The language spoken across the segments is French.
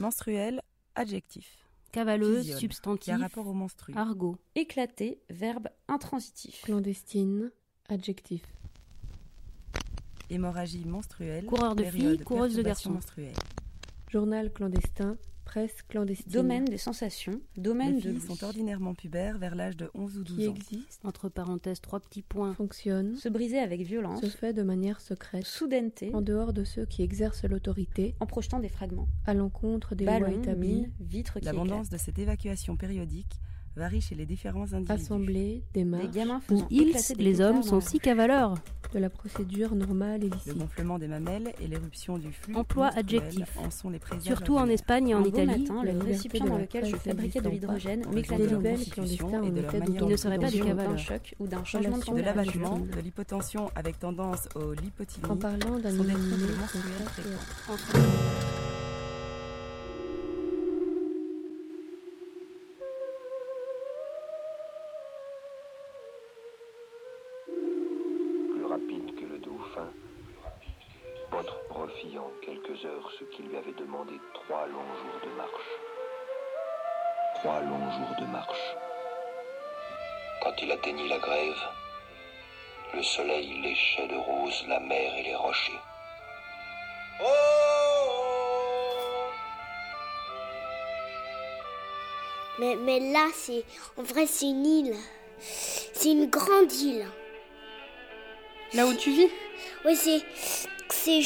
Menstruel, adjectif. Cavaleuse, substantif. Qui a rapport au menstru. Argot. Éclaté, verbe intransitif. Clandestine, adjectif. Hémorragie menstruelle. Coureur de filles, coureuse de garçons. Journal clandestin, presse clandestine. Domaine des sensations, domaine Les de filles sont ordinairement pubères vers l'âge de 11 ou 12 qui ans. existe, Entre parenthèses, trois petits points. fonctionne, Se briser avec violence, se fait de manière secrète, soudaineté, en dehors de ceux qui exercent l'autorité, en projetant des fragments. à l'encontre des lois Ballons, établies, mines, vitres qui L'abondance de cette évacuation périodique varie chez les différents individus. assemblées, Des démarches, gamins Pour faisant ils, éclater des les hommes sont six cavaleurs. De la procédure normale et Le licite. gonflement des mamelles et l'éruption du flux Emploi adjectif. en sont les Surtout en. Espagne et en beau Italie. matin, le récipient dans lequel je fabriquais de l'hydrogène en m'éclatait en de en Il ne serait pas des d'autorisation. d'un choc ou d'un changement de de l'abattement, de l'hypotension avec tendance au lipotylie En parlant d'un sont quelques heures ce qui lui avait demandé trois longs jours de marche. Trois longs jours de marche. Quand il atteignit la grève, le soleil léchait de rose la mer et les rochers. Mais, mais là, c'est. En vrai, c'est une île. C'est une grande île. Là où tu vis? Oui, c'est. C'est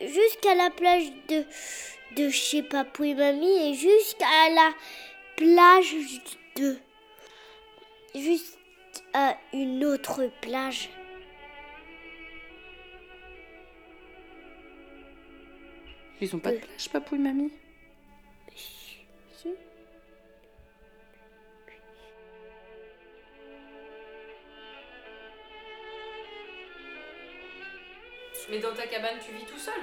Jusqu'à la plage de. De je sais pas, pou et mamie. Et jusqu'à la plage de. Jusqu'à une autre plage. Ils ont pas de plage, papou et mamie? Mais dans ta cabane, tu vis tout seul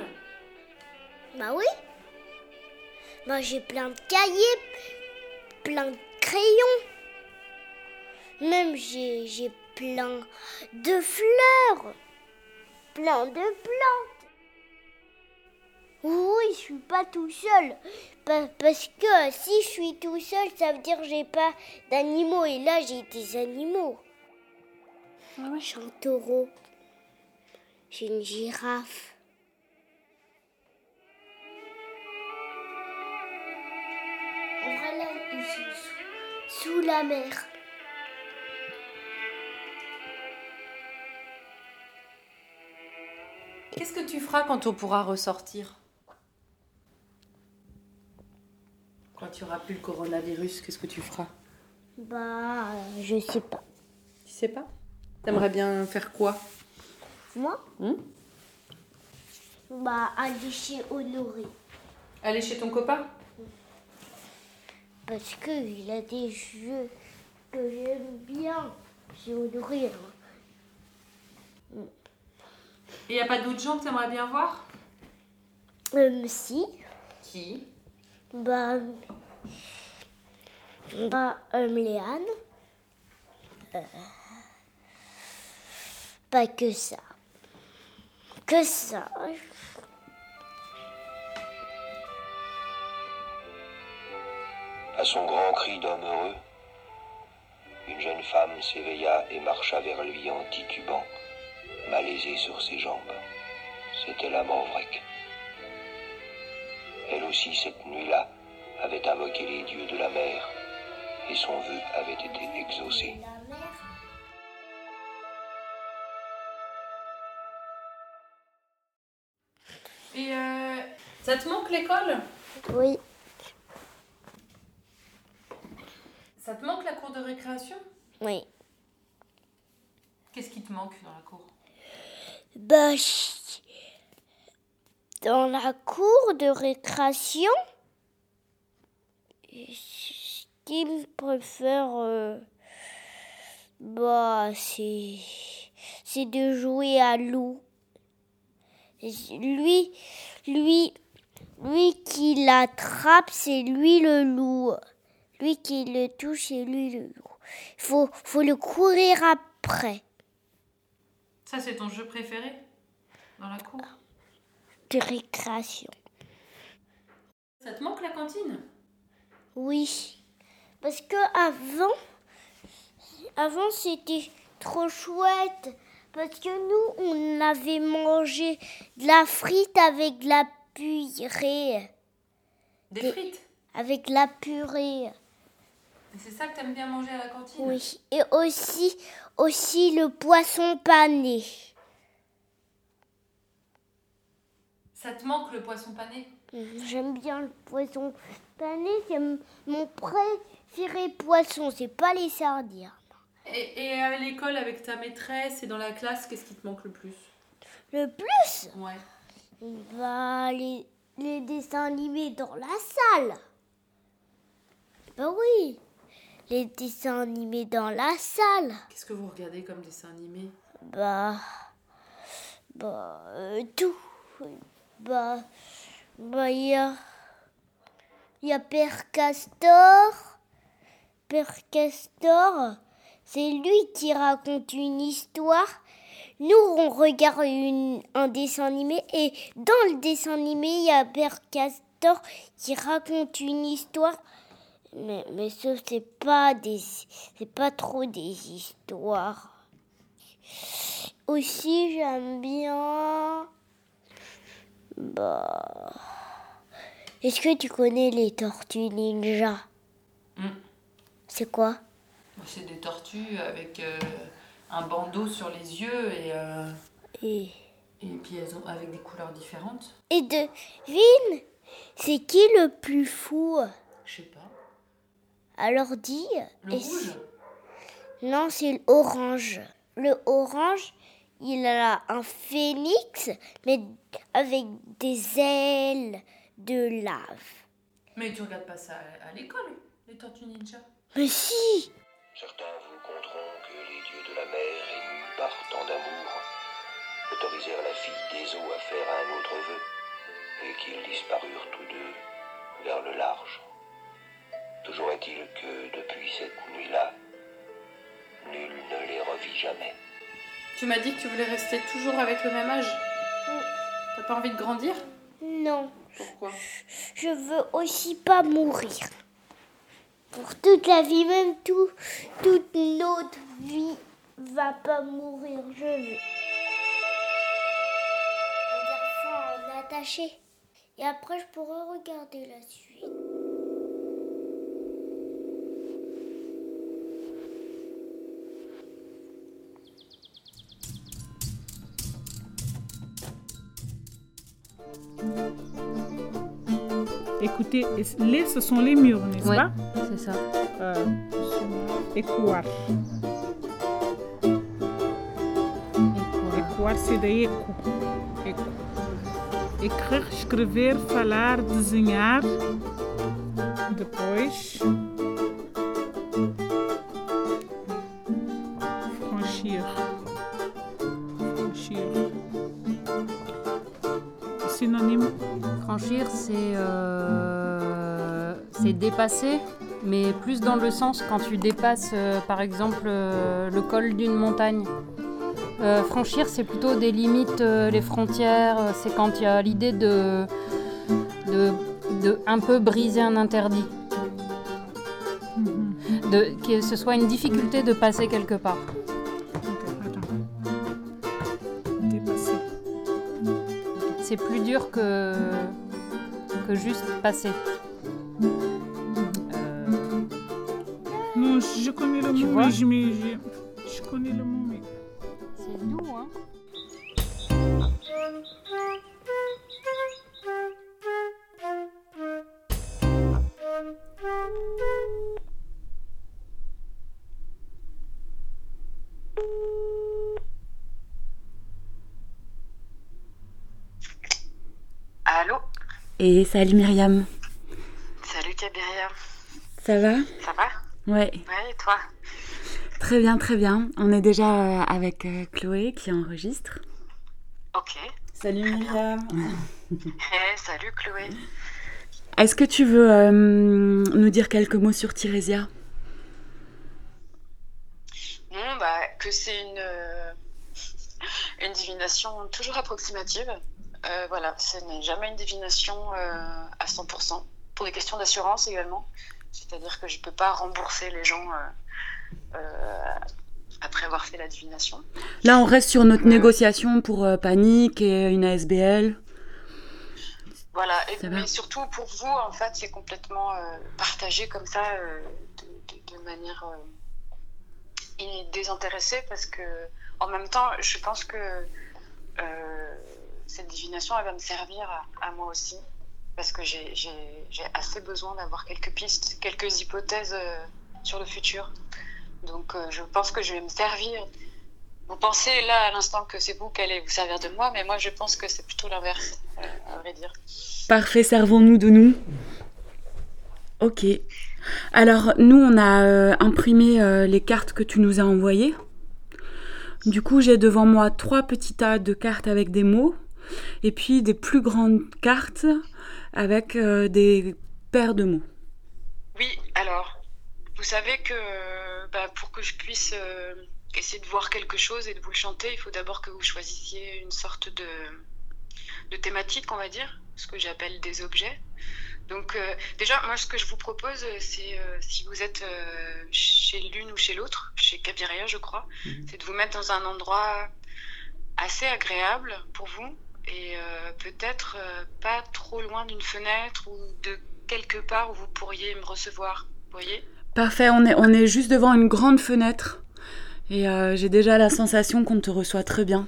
Bah oui. Bah j'ai plein de cahiers, plein de crayons. Même j'ai j'ai plein de fleurs, plein de plantes. Oui, je suis pas tout seul. Pa- Parce que si je suis tout seul, ça veut dire que j'ai pas d'animaux. Et là, j'ai des animaux. J'ai un taureau. J'ai une girafe. En vrai, là, ils sont sous, sous la mer. Qu'est-ce que tu feras quand on pourra ressortir? Quand tu auras plus le coronavirus, qu'est-ce que tu feras? Bah, je sais pas. Tu sais pas? T'aimerais bien faire quoi? Moi Hmm Bah, aller chez Honoré. Aller chez ton copain Parce qu'il a des jeux que j'aime bien chez Honoré. hein. Et y a pas d'autres gens que t'aimerais bien voir? Euh, si. Qui? Bah. Bah, euh, Léane. Euh, pas que ça. Que ça. À son grand cri d'homme heureux, une jeune femme s'éveilla et marcha vers lui en titubant, malaisée sur ses jambes. C'était la Manvrec. Elle aussi, cette nuit-là, avait invoqué les dieux de la mer, et son vœu avait été exaucé. Ça te manque l'école? Oui. Ça te manque la cour de récréation? Oui. Qu'est-ce qui te manque dans la cour? Bah, dans la cour de récréation, ce qui me préfère, euh, bah, c'est, c'est de jouer à loup. Lui, lui, lui qui l'attrape, c'est lui le loup. Lui qui le touche, c'est lui le loup. Faut, faut le courir après. Ça, c'est ton jeu préféré Dans la cour? De récréation. Ça te manque la cantine? Oui, parce que avant, avant c'était trop chouette. Parce que nous, on avait mangé de la frite avec de la purée. Des Des- frites Avec la purée. C'est ça que t'aimes bien manger à la cantine Oui. Et aussi, aussi le poisson pané. Ça te manque le poisson pané? J'aime bien le poisson pané. C'est mon préféré poisson. C'est pas les sardines. et, et à l'école avec ta maîtresse et dans la classe, qu'est-ce qui te manque le plus? Le plus, Ouais. Bah, les, les dessins animés dans la salle. Bah oui, les dessins animés dans la salle. Qu'est-ce que vous regardez comme dessin animé? Bah, bah, euh, tout. Bah, bah, il y a, il y a Père Castor. Père Castor, c'est lui qui raconte une histoire. Nous, on regarde une- un dessin animé et dans le dessin animé, il y a Père Castor qui raconte une histoire. Mais, mais ce, c'est pas des, c'est pas trop des histoires. Aussi, j'aime bien. Bah. Est-ce que tu connais les tortues ninja? Hmm. C'est quoi? C'est des tortues avec euh, un bandeau sur les yeux et, euh, Et, et puis elles ont avec des couleurs différentes. et devine, c'est qui le plus fou? Je sais pas. Alors dis. Le et rouge? Non, c'est l'orange. Le orange, il a un phénix, mais avec des ailes de lave. Mais tu regardes pas ça à, l'école, les tortues ninja? Mais si Certains vous conteront que les dieux la mer, émus par tant d'amour, autorisèrent la fille des eaux à faire un autre vœu, et qu'ils disparurent tous deux vers le large. Toujours est-il que depuis cette nuit-là, nul ne les revit jamais. Tu m'as dit que tu voulais rester toujours avec le même âge. T'as pas envie de grandir? Non, Pourquoi? Je veux aussi pas mourir. Pour toute la vie, même tout, toute notre vie va pas mourir, je veux. Un garçon en attaché. Et après, je pourrai regarder la suite. Écoutez, les, ce sont les murs, n'est-ce Ouais. pas? C'est ça. Euh, Écoire. Écoire, eco. Eco. Écrire, falar, desenhar. Depois. Franchir. Franchir. Synonyme. Franchir, c'est euh, c'est dépasser, mais plus dans le sens quand tu dépasses, euh, par exemple, euh, le col d'une montagne. Euh, franchir, c'est plutôt des limites, euh, les frontières. euh, C'est quand il y a l'idée de, de, de un peu briser un interdit, Mhm. de que ce soit une difficulté de passer quelque part. C'est plus dur que que juste passer. Non, je connais le mot, je, mais je, je connais le mot, Et salut Myriam, Salut Kabiria. ça va? Ça va? Ouais, Ouais, et toi? Très bien, très bien. On est déjà euh, avec euh, Chloé qui enregistre. Ok. Salut Myriam. Hey, salut Chloé. Est-ce que tu veux euh, nous dire quelques mots sur Tirésia Bon, bah, que c'est une, euh, une divination toujours approximative. Euh, voilà, ce n'est jamais une divination euh, à 100%. Pour des questions d'assurance également. C'est-à-dire que je ne peux pas rembourser les gens euh, après avoir fait la divination. Là, on reste sur notre négociation pour Panique et une ASBL. Voilà, et, mais surtout pour vous, en fait, c'est complètement partagé comme ça, de, de- de manière in- désintéressée, parce que en même temps, je pense que euh, cette divination, elle va me servir à, moi aussi, parce que j'ai assez besoin d'avoir quelques pistes, quelques hypothèses euh, sur le futur. Donc, euh, je pense que je vais me servir. Vous pensez là à l'instant que c'est vous qui allez vous servir de moi, mais moi je pense que c'est plutôt l'inverse, euh, à vrai dire. Parfait, servons-nous de nous. Ok. Alors, nous, on a imprimé les cartes que tu nous as envoyées. Du coup, j'ai devant moi trois petits tas de cartes avec des mots et puis des plus grandes cartes avec euh, des paires de mots. Oui, alors, vous savez que bah, pour que je puisse euh, essayer de voir quelque chose et de vous le chanter, il faut d'abord que vous choisissiez une sorte de, de thématique, on va dire, ce que j'appelle des objets. Donc euh, déjà, moi, ce que je vous propose, c'est euh, si vous êtes euh, chez l'une ou chez l'autre, chez Cabiria, je crois, c'est de vous mettre dans un endroit assez agréable pour vous et euh, peut-être euh, pas trop loin d'une fenêtre ou de quelque part où vous pourriez me recevoir. Voyez? Parfait, on est, on est juste devant une grande fenêtre et euh, j'ai déjà la sensation qu'on te reçoit très bien.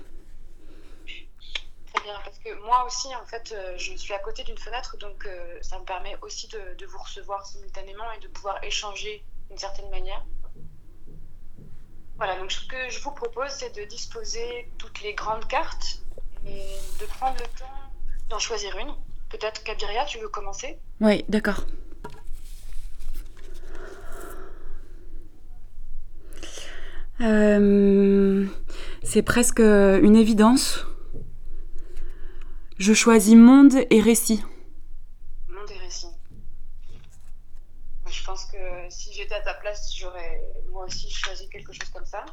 Très bien, parce que moi aussi, en fait, je suis à côté d'une fenêtre, donc ça me permet aussi de, de vous recevoir simultanément et de pouvoir échanger d'une certaine manière. Voilà, donc ce que je vous propose, c'est de disposer toutes les grandes cartes et de prendre le temps d'en choisir une. Peut-être Kabiria, tu veux commencer? Oui, d'accord. Euh, c'est presque une évidence. Je choisis monde et récit. Monde et récit. Je pense que si j'étais à ta place, j'aurais moi aussi choisi quelque chose comme ça.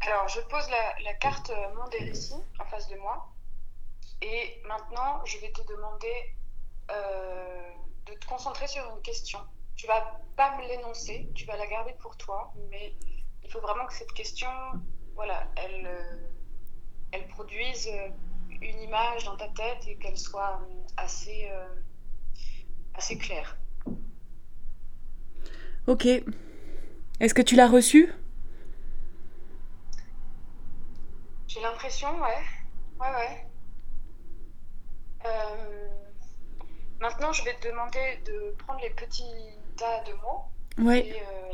Alors, je pose la, carte euh, Monde et en face de moi. Et maintenant, je vais te demander euh, de te concentrer sur une question. Tu vas pas me l'énoncer, tu vas la garder pour toi, mais il faut vraiment que cette question, voilà, elle, euh, produise une image dans ta tête et qu'elle soit assez, assez claire. Ok. Est-ce que tu l'as reçu J'ai l'impression, ouais. Ouais, ouais. Euh, maintenant, je vais te demander de prendre les petits tas de mots Ouais. et euh,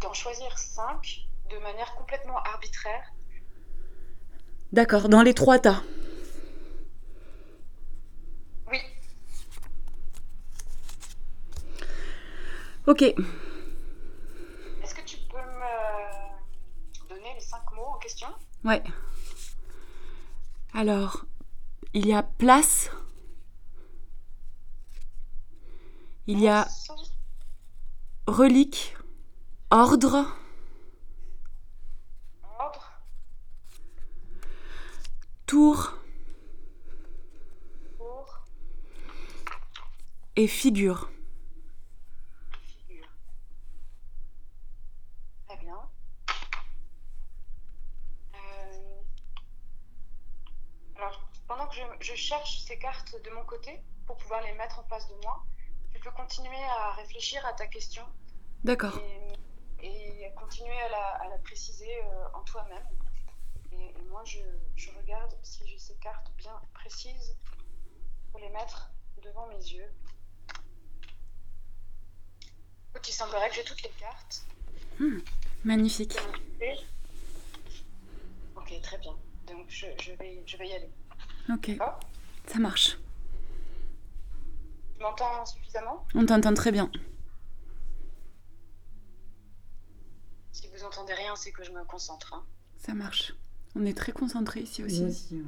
d'en choisir cinq de manière complètement arbitraire. D'accord, dans les trois tas. Oui. Ok. Est-ce que tu peux me donner les cinq mots en question? Ouais. Alors, il y a place. Il y a relique, ordre, Ordre, tour et figure. Très bien. Euh, Alors, pendant que je, je cherche ces cartes de mon côté pour pouvoir les mettre en face de moi, tu peux continuer à réfléchir à ta question D'accord. et, et continuer à la, à la préciser euh, en toi-même. Et, et moi, je, je regarde si j'ai ces cartes bien précises pour les mettre devant mes yeux. Il semblerait que j'ai toutes les cartes. Magnifique. Et- Ok, très bien. Donc, je, je vais, je vais y aller. Ok. Ça marche. Tu m'entends suffisamment? On t'entend très bien. Si vous entendez rien, c'est que je me concentre. hein. Ça marche. On est très concentrés ici aussi. Moi aussi, ouais.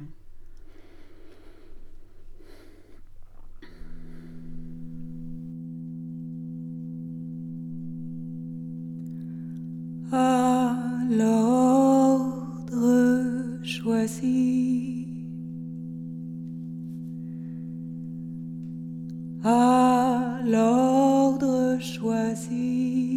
À l'ordre choisi. à l'ordre choisi.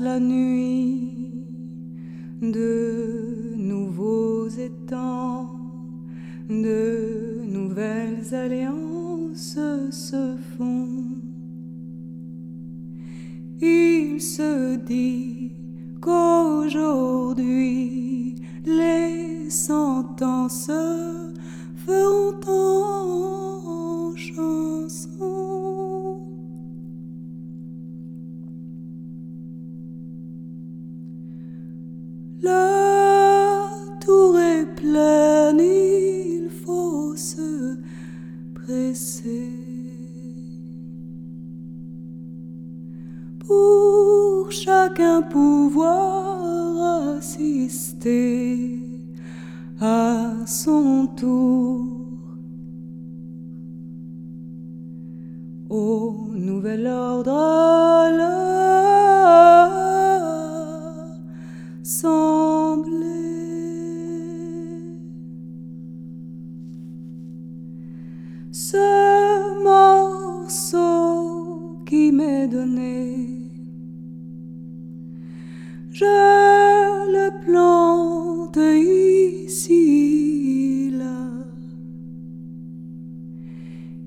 La nuit de nouveaux étangs, de nouvelles alliances se font. Il se dit qu'aujourd'hui les sentences feront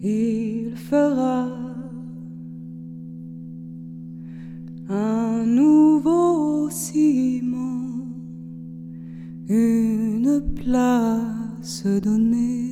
Il fera un nouveau ciment, une place donnée.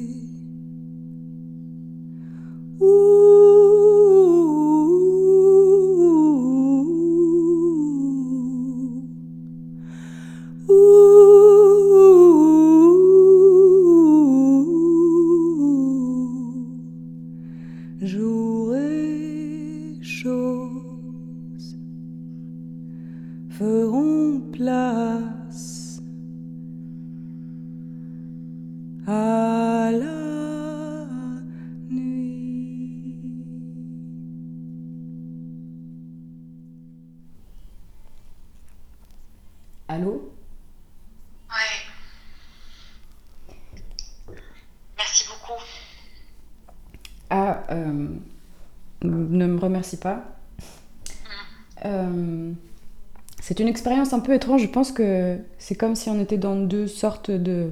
Euh, c'est une expérience un peu étrange. Je pense que c'est comme si on était dans deux sortes de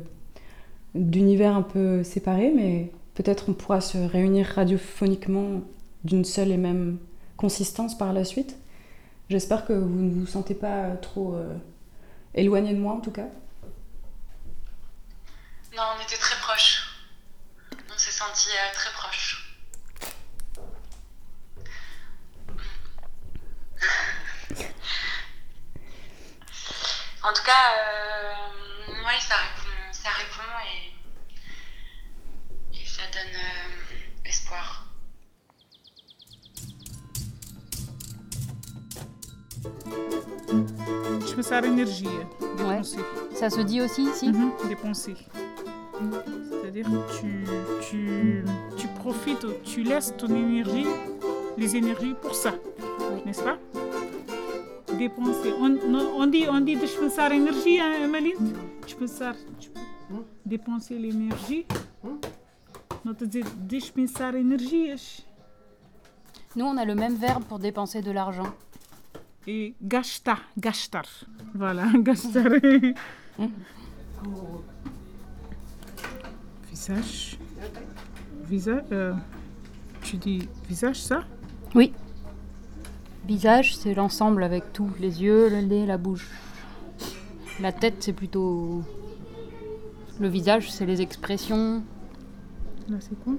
d'univers un peu séparés, mais peut-être on pourra se réunir radiophoniquement d'une seule et même consistance par la suite. J'espère que vous ne vous sentez pas trop euh, éloigné de moi en tout cas. Non, on était très proches. On s'est sentis euh, très proches. en tout cas, euh, oui, ça répond, ça répond et, et ça donne euh, espoir. Dispensar energia. Ouais. Dépenser. Ça se dit aussi ici? Dépenser. C'est-à-dire que tu, tu, tu profites, tu laisses ton énergie, les énergies pour ça. N'est-ce pas? Dépenser. On, on- on dit, on dit dispensar énergie, hein, Dispensar. tu peux Dépenser l'énergie. Te dispensar energias. Nous, on a le même verbe pour dépenser de l'argent. Et gastar, gastar. Voilà, gastar. visage. Visage. euh, tu dis visage, ça? Oui. Visage, c'est l'ensemble avec tout. Les yeux, le nez, la bouche. La tête, c'est plutôt... Le visage, c'est les expressions. Là, c'est quoi?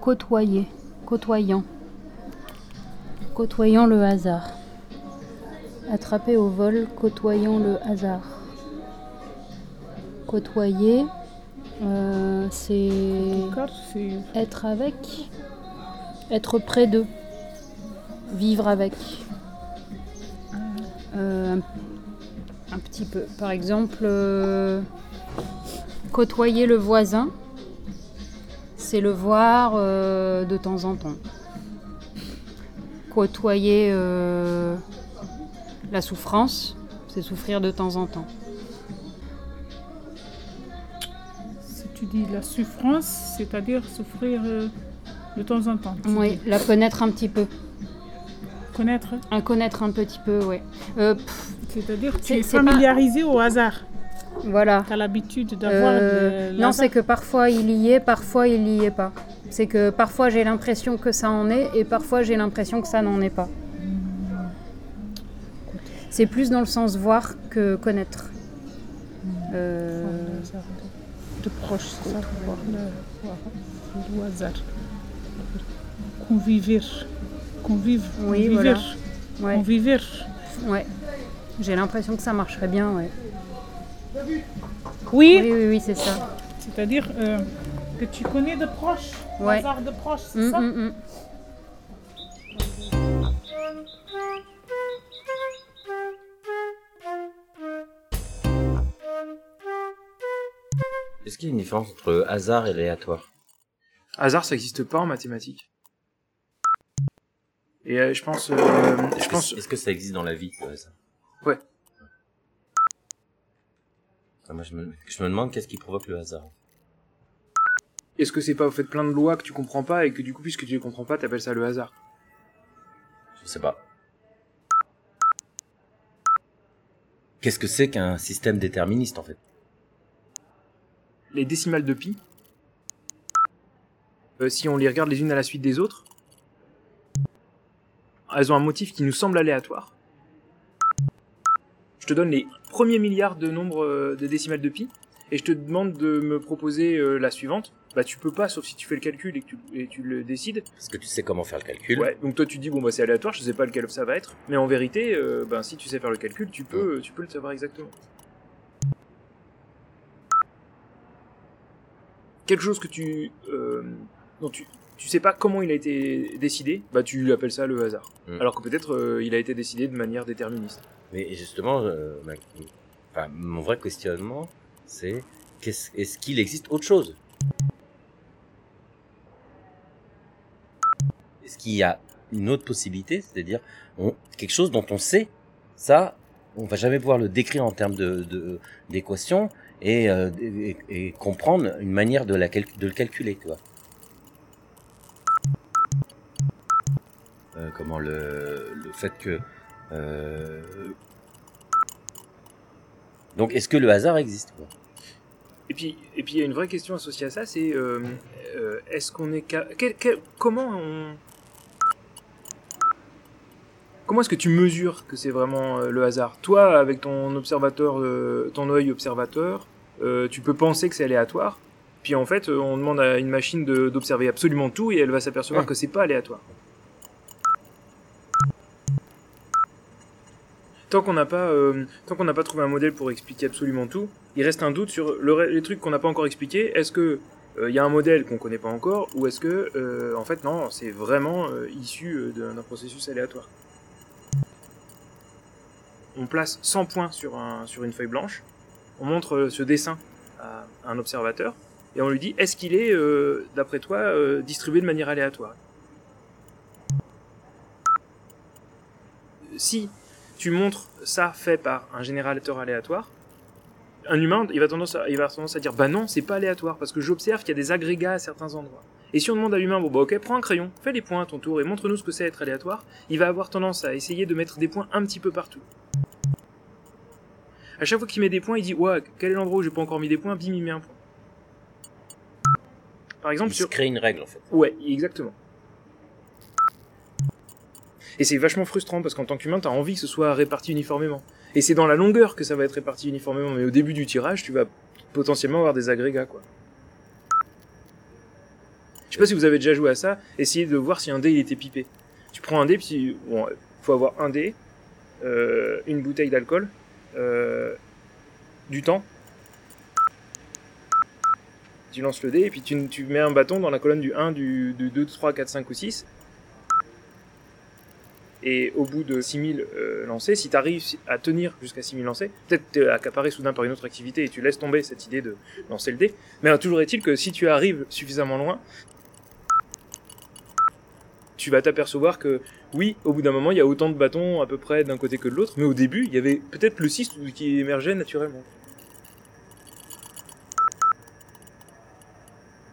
Côtoyer. Côtoyant. Côtoyant le hasard. Attraper au vol, côtoyant le hasard. Côtoyer, euh, c'est être avec, être près d'eux, vivre avec. Euh, un, petit peu. Par exemple, euh, côtoyer le voisin, c'est le voir de temps en temps. Côtoyer la souffrance, c'est souffrir de temps en temps. Si tu dis la souffrance, c'est-à-dire souffrir euh, de temps en temps. Oui, dis. la connaître un petit peu. Connaître? Un connaître un petit peu, oui. Euh, C'est-à-dire que tu es pas- familiarisé au hasard. Voilà. Tu as l'habitude d'avoir. Euh, non, c'est que parfois il y est, parfois il y est pas. C'est que parfois j'ai l'impression que ça en est et parfois j'ai l'impression que ça n'en est pas. C'est plus dans le sens voir que connaître. Euh, Le hasard de, proche, c'est ça voir le, hasard. Convivre. Convive. Oui, voilà. Ouais. Ouais. J'ai l'impression que ça marcherait bien, ouais. Oui, Oui, oui, oui, c'est ça. c'est-à-dire euh, que tu connais de proche. Ouais. hasard de proche, c'est Mm, ça mm, Est-ce qu'il y a une différence entre hasard et aléatoire? Hasard, ça n'existe pas en mathématiques. Et euh, je pense, euh, je Est-ce que, pense, est-ce que ça existe dans la vie, le hasard? Ouais. Ah, moi, je, me, je me demande qu'est-ce qui provoque le hasard. est-ce que c'est pas au fait plein de lois que tu comprends pas et que du coup, puisque tu les comprends pas, t'appelles ça le hasard? Je sais pas. Qu'est-ce que c'est qu'un système déterministe en fait? Les décimales de pi, euh, si on les regarde les unes à la suite des autres, elles ont un motif qui nous semble aléatoire. Je te donne les premiers milliards de nombres euh, de décimales de pi, et je te demande de me proposer euh, la suivante. Bah tu peux pas, sauf si tu fais le calcul et que tu, et tu le décides. Parce que tu sais comment faire le calcul. Ouais, donc toi tu dis bon bah c'est aléatoire, je sais pas lequel ça va être, mais en vérité, euh, ben si tu sais faire le calcul, tu peux, tu peux le savoir exactement. Quelque chose que tu, euh, dont tu, tu sais pas comment il a été décidé, bah tu appelles ça le hasard. Mm. Alors que peut-être euh, il a été décidé de manière déterministe. Mais justement, euh, ma- enfin, mon vrai questionnement, c'est est-ce qu'il existe autre chose? Est-ce qu'il y a une autre possibilité, c'est-à-dire quelque chose dont on sait, ça, on va jamais pouvoir le décrire en termes de de- d'équations et, euh, et, et comprendre une manière de, la de le calculer, tu vois. Euh, comment le, le fait que euh, donc est-ce que le hasard existe quoi? Et puis, et puis il y a une vraie question associée à ça, c'est euh, euh, est-ce qu'on est, quel- comment on, comment est-ce que tu mesures que c'est vraiment euh, le hasard? Toi, avec ton observateur, euh, ton œil observateur, euh, tu peux penser que c'est aléatoire. Puis en fait, on demande à une machine d'observer absolument tout et elle va s'apercevoir Ouais. que c'est pas aléatoire. Tant qu'on n'a pas, euh, tant qu'on n'a pas trouvé un modèle pour expliquer absolument tout, il reste un doute sur le, les trucs qu'on n'a pas encore expliqués. Est-ce que euh, il y a un modèle qu'on connaît pas encore, ou est-ce que, euh, en fait, non, c'est vraiment issu d'un processus aléatoire? On place 100 points sur, un, sur une feuille blanche, on montre euh, ce dessin à un observateur, et on lui dit est-ce qu'il est, euh, d'après toi, euh, distribué de manière aléatoire? Si tu montres ça fait par un générateur aléatoire, un humain, il va, tendance à, tendance à dire bah non, c'est pas aléatoire parce que j'observe qu'il y a des agrégats à certains endroits. Et si on demande à l'humain, bon bah ok, prends un crayon, fais les points à ton tour et montre-nous ce que c'est être aléatoire, il va avoir tendance à essayer de mettre des points un petit peu partout. À chaque fois qu'il met des points, il dit ouais, quel est l'endroit où j'ai pas encore mis des points, bim, il met un point. Par exemple, Il sur. crée une règle en fait. Ouais, exactement. Et c'est vachement frustrant parce qu'en tant qu'humain, t'as envie que ce soit réparti uniformément. Et c'est dans la longueur que ça va être réparti uniformément, mais au début du tirage, tu vas potentiellement avoir des agrégats, quoi. Sais pas si vous avez déjà joué à ça, essayez de voir si un dé il était pipé. Tu prends un dé, puis bon, faut avoir un dé, euh, une bouteille d'alcool, euh, du temps. Tu lances le dé, et puis tu, mets un bâton dans la colonne du 1, du, du 2, 3, 4, 5 ou 6. Et au bout de 6000 euh, lancés, si tu arrives à tenir jusqu'à 6000 lancés, peut-être t'es accaparé soudain par une autre activité et tu laisses tomber cette idée de lancer le dé. Mais toujours est-il que si tu arrives suffisamment loin, tu vas t'apercevoir que oui, au bout d'un moment, il y a autant de bâtons à peu près d'un côté que de l'autre, mais au début, il y avait peut-être le 6 qui émergeait naturellement.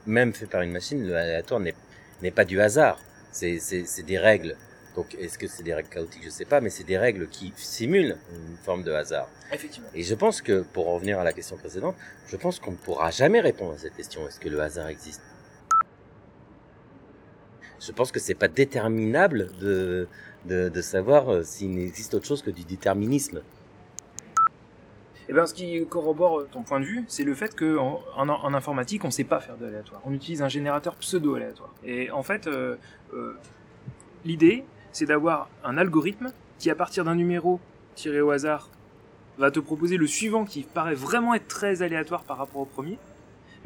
Même fait par une machine, le aléatoire n'est pas du hasard. C'est des règles. Donc, est-ce que c'est des règles chaotiques? Je sais pas, mais c'est des règles qui simulent une forme de hasard. Effectivement. Et je pense que, pour revenir à la question précédente, je pense qu'on ne pourra jamais répondre à cette question. Est-ce que le hasard existe? Je pense que c'est pas déterminable de, de, savoir euh, s'il n'existe autre chose que du déterminisme. Et ben, ce qui corrobore ton point de vue, c'est le fait que en, informatique, on sait pas faire de. On utilise un générateur pseudo-aléatoire. Et en fait, euh, euh, l'idée, c'est d'avoir un algorithme qui, à partir d'un numéro tiré au hasard, va te proposer le suivant qui paraît vraiment être très aléatoire par rapport au premier.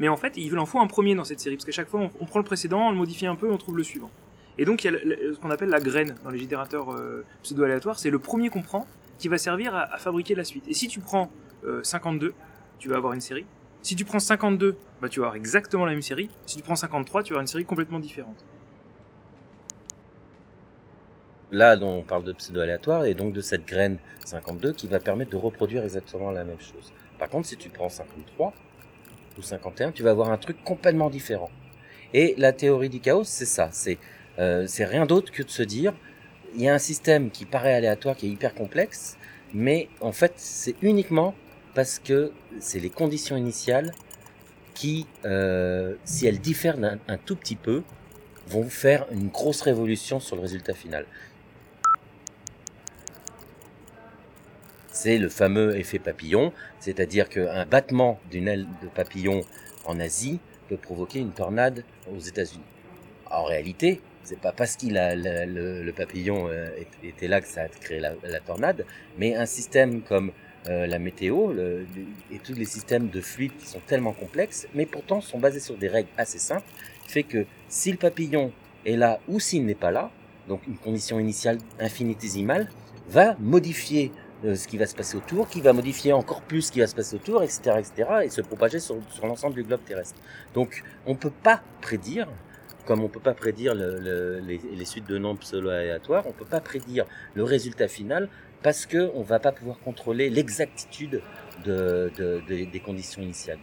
Mais en fait, il en faut un premier dans cette série, parce qu'à chaque fois, on, prend le précédent, on le modifie un peu, on trouve le suivant. Et donc, il y a ce qu'on appelle la graine dans les générateurs euh, pseudo-aléatoires, c'est le premier qu'on prend qui va servir à, fabriquer la suite. Et si tu prends euh, 52, tu vas avoir une série. Si tu prends 52, bah, tu vas avoir exactement la même série. Si tu prends 53, tu vas avoir une série complètement différente. Là, on parle de pseudo-aléatoire et donc de cette graine 52 qui va permettre de reproduire exactement la même chose. Par contre, si tu prends 53 ou 51, tu vas avoir un truc complètement différent. Et la théorie du chaos, c'est ça. C'est euh, rien d'autre que de se dire, il y a un système qui paraît aléatoire, qui est hyper complexe, mais en fait, c'est uniquement parce que c'est les conditions initiales qui, euh, si elles diffèrent d'un un tout petit peu, vont faire une grosse révolution sur le résultat final. C'est le fameux effet papillon, c'est-à-dire qu'un battement d'une aile de papillon en Asie peut provoquer une tornade aux États-Unis. En réalité, c'est pas parce qu'il a le, papillon euh, était là que ça a créé la, tornade, mais un système comme euh, la météo et tous les systèmes de fluides qui sont tellement complexes, mais pourtant sont basés sur des règles assez simples, fait que si le papillon est là ou s'il n'est pas là, donc une condition initiale infinitésimale, va modifier ce qui va se passer autour, qui va modifier encore plus ce qui va se passer autour, etc., etc., et se propager sur, sur l'ensemble du globe terrestre. Donc, on peut pas prédire, comme on peut pas prédire le- le- les, suites de nombres pseudo-aléatoires, on peut pas prédire le résultat final parce que on va pas pouvoir contrôler l'exactitude de, de- de- des conditions initiales.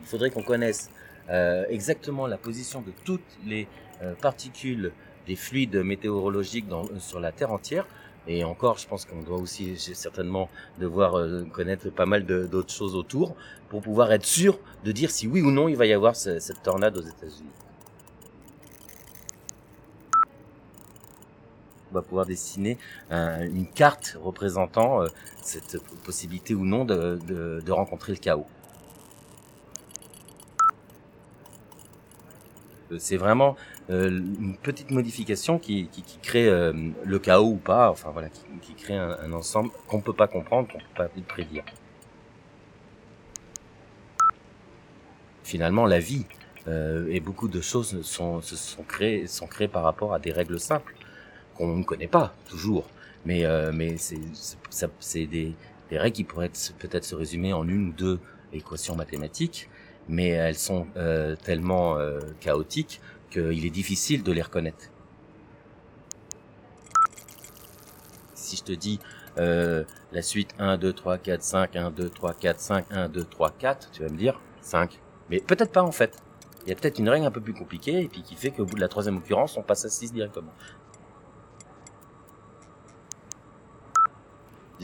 Il faudrait qu'on connaisse euh, exactement la position de toutes les euh, particules des fluides météorologiques dans- euh, sur la Terre entière Et encore, je pense qu'on doit aussi certainement devoir euh, connaître pas mal d'autres choses autour pour pouvoir être sûr de dire si oui ou non il va y avoir cette tornade aux États-Unis. On va pouvoir dessiner une carte représentant euh, cette possibilité ou non de, de rencontrer le chaos. C'est vraiment euh, une petite modification qui, qui, qui crée euh, le chaos ou pas, enfin voilà, qui, qui crée un, un ensemble qu'on peut pas comprendre, qu'on peut pas prédire. Finalement, la vie euh, et beaucoup de choses sont, se sont créées, sont créées par rapport à des règles simples qu'on ne connaît pas toujours, mais euh, mais c'est c'est des, des règles qui pourraient peut-être se résumer en une ou deux équations mathématiques mais elles sont euh, tellement euh, chaotiques qu'il est difficile de les reconnaître. Si je te dis euh, la suite 1, 2, 3, 4, 5, 1, 2, 3, 4, 5, 1, 2, 3, 4, tu vas me dire 5. Mais peut-être pas en fait. Il y a peut-être une règle un peu plus compliquée et puis qui fait qu'au bout de la troisième occurrence, on passe à 6 directement.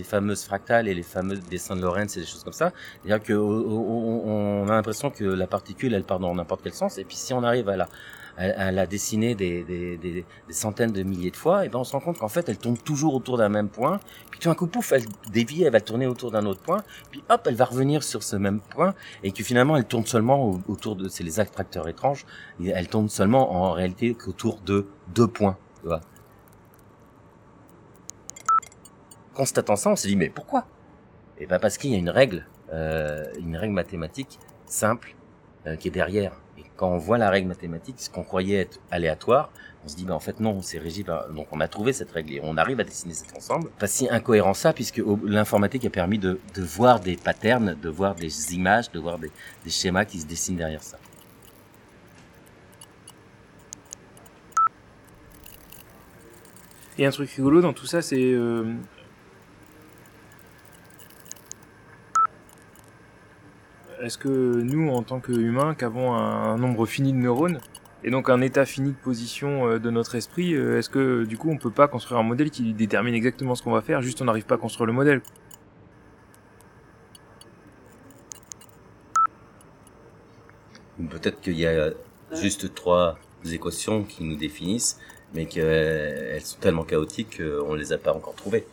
Les fameuses fractales et les fameux dessins de Lorentz et des choses comme ça. C'est-à-dire que on, a l'impression que la particule, elle part dans n'importe quel sens. Et puis si on arrive à la, à, la dessiner des, centaines de milliers de fois, et ben on se rend compte qu'en fait, elle tourne toujours autour d'un même point. Puis tout d'un coup, pouf, elle dévie, elle va tourner autour d'un autre point. Puis hop, elle va revenir sur ce même point. Et que finalement, elle tourne seulement autour de, c'est les attracteurs étranges, elle tourne seulement en réalité qu'autour de deux points. Tu vois constatant ça, on s'est dit mais pourquoi? Eh ben parce qu'il y a une règle, euh, une règle mathématique simple euh, qui est derrière. Et quand on voit la règle mathématique, ce qu'on croyait être aléatoire, on se dit ben en fait non, c'est régi par. Donc on a trouvé cette règle et on arrive à dessiner cet ensemble. Pas si incohérent ça, puisque l'informatique a permis de, voir des patterns, de voir des images, de voir des, des schémas qui se dessinent derrière ça. Et un truc rigolo dans tout ça, c'est euh, est-ce que nous, en tant qu'humains, qui avons un, nombre fini de neurones, et donc un état fini de position euh, de notre esprit, euh, est-ce que du coup on peut pas construire un modèle qui détermine exactement ce qu'on va faire, juste on n'arrive pas à construire le modèle? Peut-être qu'il y a juste trois équations qui nous définissent, mais qu'elles sont tellement chaotiques qu'on ne les a pas encore trouvées.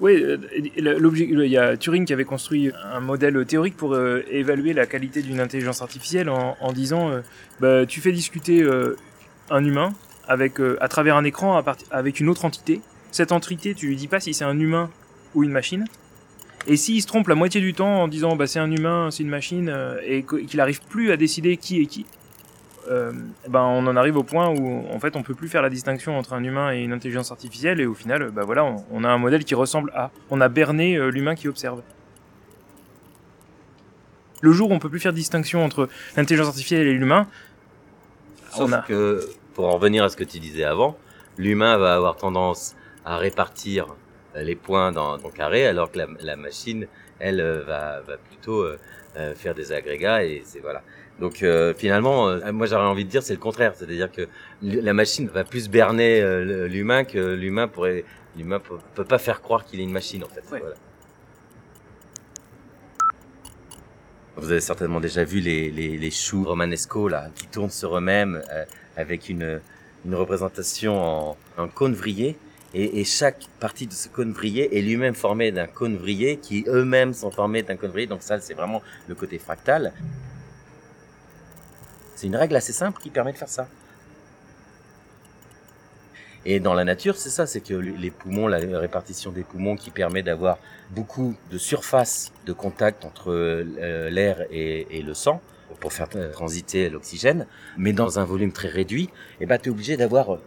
Oui, euh, il y a Turing qui avait construit un modèle théorique pour euh, évaluer la qualité d'une intelligence artificielle en, disant, euh, bah, tu fais discuter un humain avec à travers un écran avec une autre entité. Cette entité, tu lui dis pas si c'est un humain ou une machine. Et s'il se trompe la moitié du temps en disant bah, c'est un humain, c'est une machine, et qu'il n'arrive plus à décider qui est qui, euh, ben on en arrive au point où en fait on peut plus faire la distinction entre un humain et une intelligence artificielle et au final ben voilà on, a un modèle qui ressemble à on a berné euh, l'humain qui observe. Le jour où on peut plus faire distinction entre l'intelligence artificielle et l'humain sauf que pour en revenir à ce que tu disais avant l'humain va avoir tendance à répartir les points dans, dans carré alors que la, la machine elle va, va plutôt euh, faire des agrégats et c'est voilà donc euh, finalement, euh, moi j'aurais envie de dire c'est le contraire, c'est-à-dire que la machine va plus berner euh, l'humain que l'humain pourrait, l'humain peut, peut, pas faire croire qu'il est une machine en fait. Voilà. Vous avez certainement déjà vu les, les, les choux romanesco là qui tournent sur eux-mêmes avec une, une représentation en, en cône vrillé. Et, et, chaque partie de ce cône vrillé est lui-même formé d'un cône vrillé qui eux-mêmes sont formés d'un cône vrillé. Donc ça, c'est vraiment le côté fractal. C'est une règle assez simple qui permet de faire ça. Et dans la nature, c'est ça, c'est que les poumons, la répartition des poumons qui permet d'avoir beaucoup de surface de contact entre euh, l'air et, le sang pour faire transiter l'oxygène, mais dans un volume très réduit, et eh ben tu es obligé d'avoir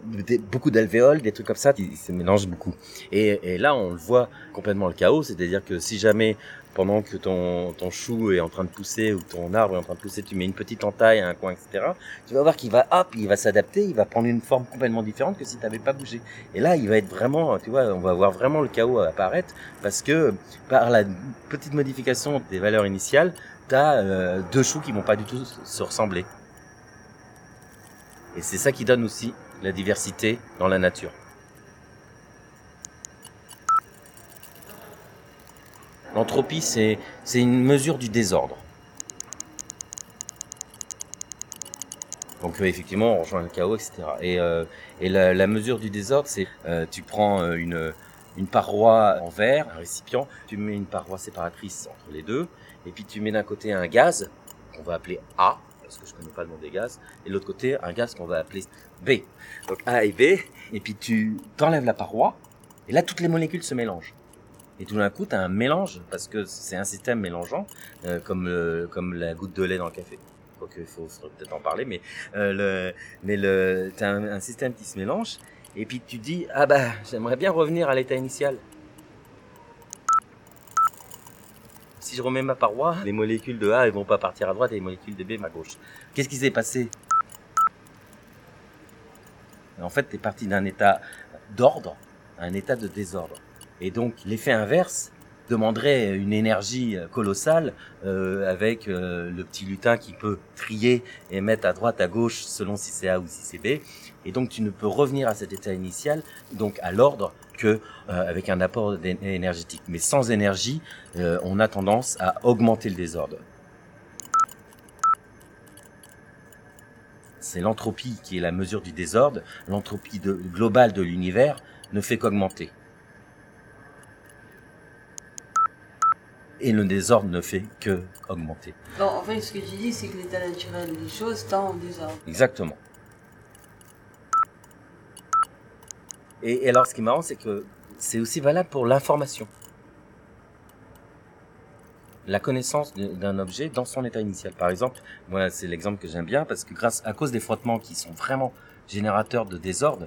beaucoup d'alvéoles, des trucs comme ça, qui se mélangent beaucoup. Et, et là, on le voit complètement le chaos, c'est-à-dire que si jamais pendant que ton, ton chou est en train de pousser ou ton arbre est en train de pousser, tu mets une petite entaille à un coin, etc. Tu vas voir qu'il va, hop, il va s'adapter, il va prendre une forme complètement différente que si tu n'avais pas bougé. Et là, il va être vraiment, tu vois, on va voir vraiment le chaos apparaître parce que par la petite modification des valeurs initiales, euh, deux choux qui vont pas du tout se ressembler. Et c'est ça qui donne aussi la diversité dans la nature. L'entropie, c'est une mesure du désordre. Donc euh, effectivement, on rejoint le chaos, etc. Et, euh, et la, la mesure du désordre, c'est euh, tu prends euh, une, une paroi en verre, un récipient, tu mets une paroi séparatrice entre les deux, et puis tu mets d'un côté un gaz qu'on va appeler A, parce que je connais pas le nom des gaz, et de l'autre côté un gaz qu'on va appeler B. Donc A et B, et puis tu t'enlèves la paroi, et là toutes les molécules se mélangent. Et tout d'un coup, tu as un mélange, parce que c'est un système mélangeant, euh, comme, euh, comme la goutte de lait dans le café. Quoique, il faut faudrait peut-être en parler, mais, euh, le, mais le, tu as un, un système qui se mélange, et puis tu dis, ah bah, j'aimerais bien revenir à l'état initial. Si je remets ma paroi, les molécules de A elles vont pas partir à droite et les molécules de B à gauche. Qu'est-ce qui s'est passé? En fait, tu es parti d'un état d'ordre à un état de désordre. Et donc, l'effet inverse demanderait une énergie colossale euh, avec euh, le petit lutin qui peut trier et mettre à droite, à gauche selon si c'est A ou si c'est B. Et donc, tu ne peux revenir à cet état initial, donc à l'ordre, que euh, avec un apport énergétique. Mais sans énergie, euh, on a tendance à augmenter le désordre. C'est l'entropie qui est la mesure du désordre. L'entropie globale de l'univers ne fait qu'augmenter. Et le désordre ne fait que augmenter. En fait, ce que tu dis, c'est que l'état naturel des choses tend au désordre. Exactement. Et, alors, ce qui est marrant, c'est que c'est aussi valable pour l'information. La connaissance d'un objet dans son état initial. Par exemple, moi, c'est l'exemple que j'aime bien parce que grâce, à cause des frottements qui sont vraiment générateurs de désordre,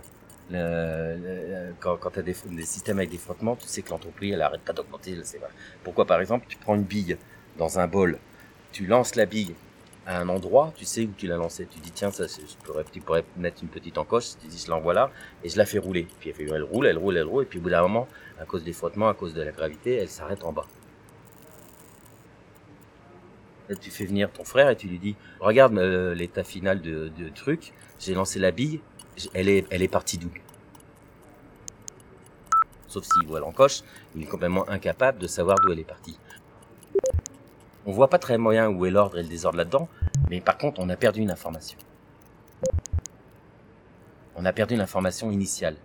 quand, tu as des, des systèmes avec des frottements, tu sais que l'entropie, elle arrête pas d'augmenter. Pourquoi, par exemple, tu prends une bille dans un bol, tu lances la bille à un endroit, tu sais où tu l'as lancé. Tu dis, tiens, ça, je pourrais, tu pourrais mettre une petite encoche. Tu dis, je l'envoie là et je la fais rouler. Puis elle, fait, elle roule, elle roule, elle roule. Et puis au bout d'un moment, à cause des frottements, à cause de la gravité, elle s'arrête en bas. Tu fais venir ton frère et tu lui dis, regarde euh, l'état final de, de truc. J'ai lancé la bille, elle est, elle est partie d'où? Sauf s'il voit l'encoche, il est complètement incapable de savoir d'où elle est partie. On voit pas très moyen où est l'ordre et le désordre là-dedans, mais par contre, on a perdu une information. On a perdu l'information initiale.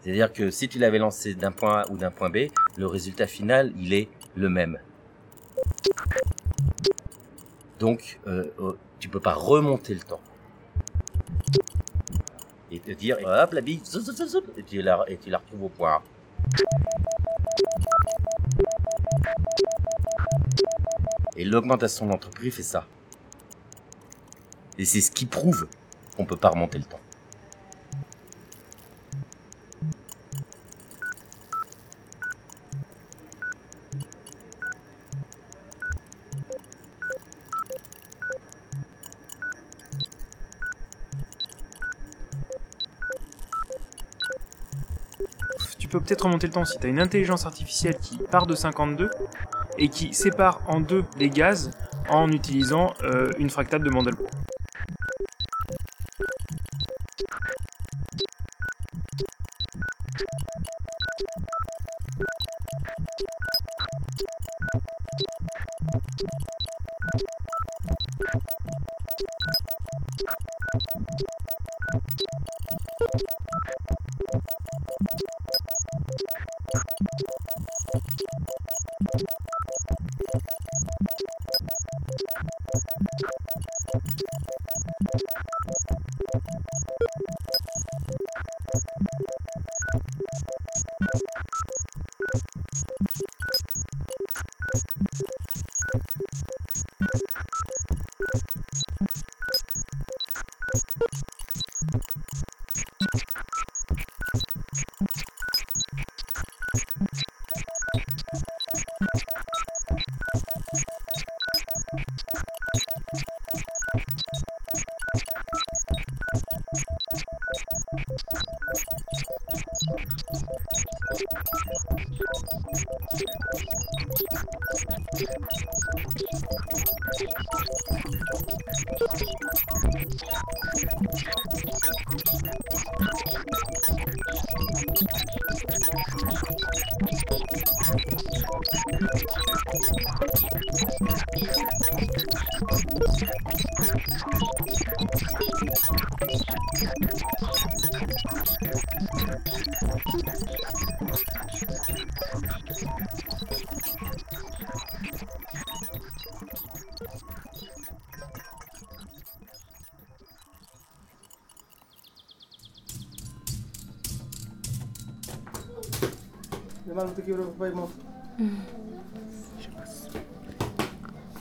C'est-à-dire que si tu l'avais lancé d'un point A ou d'un point B, le résultat final, il est le même. Donc, euh, euh, tu peux pas remonter le temps. Et te dire, hop, la bille, et tu la retrouves au point A. Et l'augmentation de l'entreprise fait ça. Et c'est ce qui prouve qu'on peut pas remonter le temps. Tu peux peut-être remonter le temps si tu as une intelligence artificielle qui part de 52 et qui sépare en deux les gaz en utilisant euh, une fractale de Mandelbrot.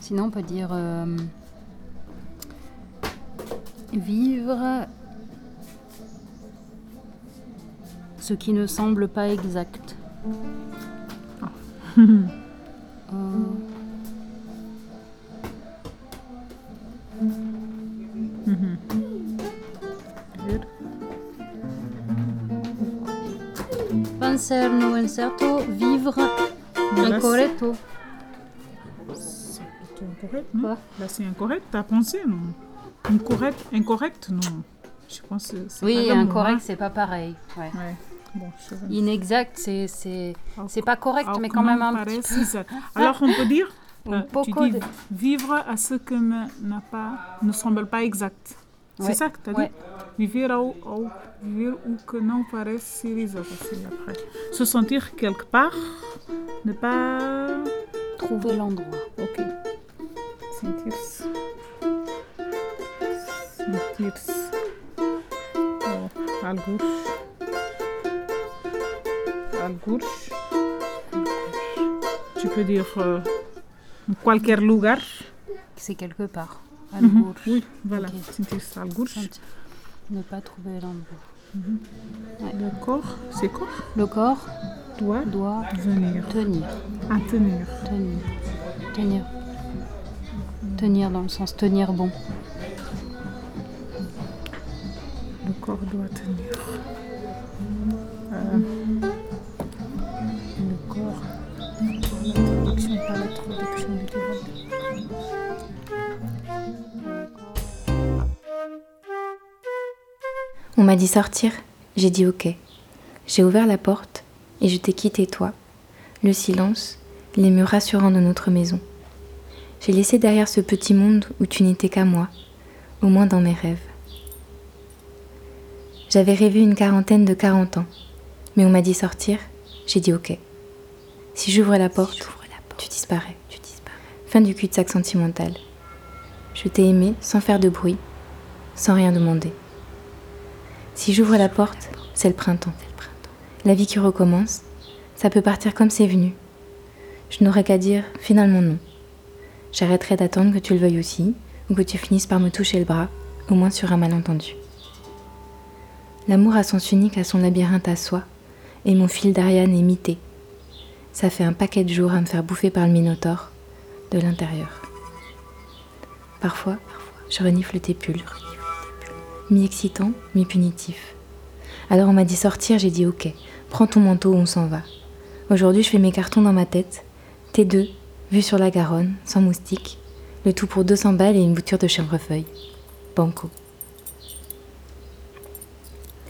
Sinon, on peut dire euh, vivre ce qui ne semble pas exact. Incorrect, non Là, c'est incorrect, ta pensée, non? Incorrect, incorrect, non. Je pense que c'est Oui, pas incorrect, hein. c'est pas pareil. Ouais. Bon, Inexact, c'est c'est c'est pas correct, mais quand même un petit peu. Alors, on peut dire, euh, tu poco dis de- vivre à ce que ne, n'a pas, ne semble pas exact. Ouais, C'est ça que tu as ouais. dit Vivre au, au- vivre ou que non. C'est après. Se sentir quelque part, ne pas... Trouver l'endroit. Ok. Sentir-se. Sentir-se. Oh, algures. Algures. Tu peux dire euh, en qualquer lugar. C'est quelque part. Mhm. Algures. Oui, voilà. Ok. Sentir-se. Sentir. Ne pas trouver l'endroit. Mhm. Ouais. Le corps, c'est quoi? Le corps doit, doit venir. tenir. À tenir. Tenir. Tenir. Tenir dans le sens tenir bon. Le corps doit tenir. Euh, le corps. La traduction, pas la traduction littérale. On m'a dit sortir, j'ai dit ok. J'ai ouvert la porte et je t'ai quitté toi. Le silence, les murs rassurants de notre maison. J'ai laissé derrière ce petit monde où tu n'étais qu'à moi, au moins dans mes rêves. J'avais rêvé une quarantaine de 40 ans, mais on m'a dit sortir, j'ai dit ok. Si j'ouvre la porte, tu disparais. Fin du cul-de-sac sentimental. Je t'ai aimé sans faire de bruit, sans rien demander. Si j'ouvre la porte, c'est le printemps. La vie qui recommence, ça peut partir comme c'est venu. Je n'aurais qu'à dire finalement non. J'arrêterai d'attendre que tu le veuilles aussi, ou que tu finisses par me toucher le bras, au moins sur un malentendu. L'amour a sens unique à son labyrinthe à soi, et mon fil d'Ariane est mité. Ça fait un paquet de jours à me faire bouffer par le minotaure, de l'intérieur. Parfois, je renifle tes pulls mi-excitant, mi-punitif. Alors on m'a dit sortir, j'ai dit ok, prends ton manteau, on s'en va. Aujourd'hui, je fais mes cartons dans ma tête. T2, vue sur la Garonne, sans moustique. Le tout pour 200 balles et une bouture de chèvrefeuille. Banco.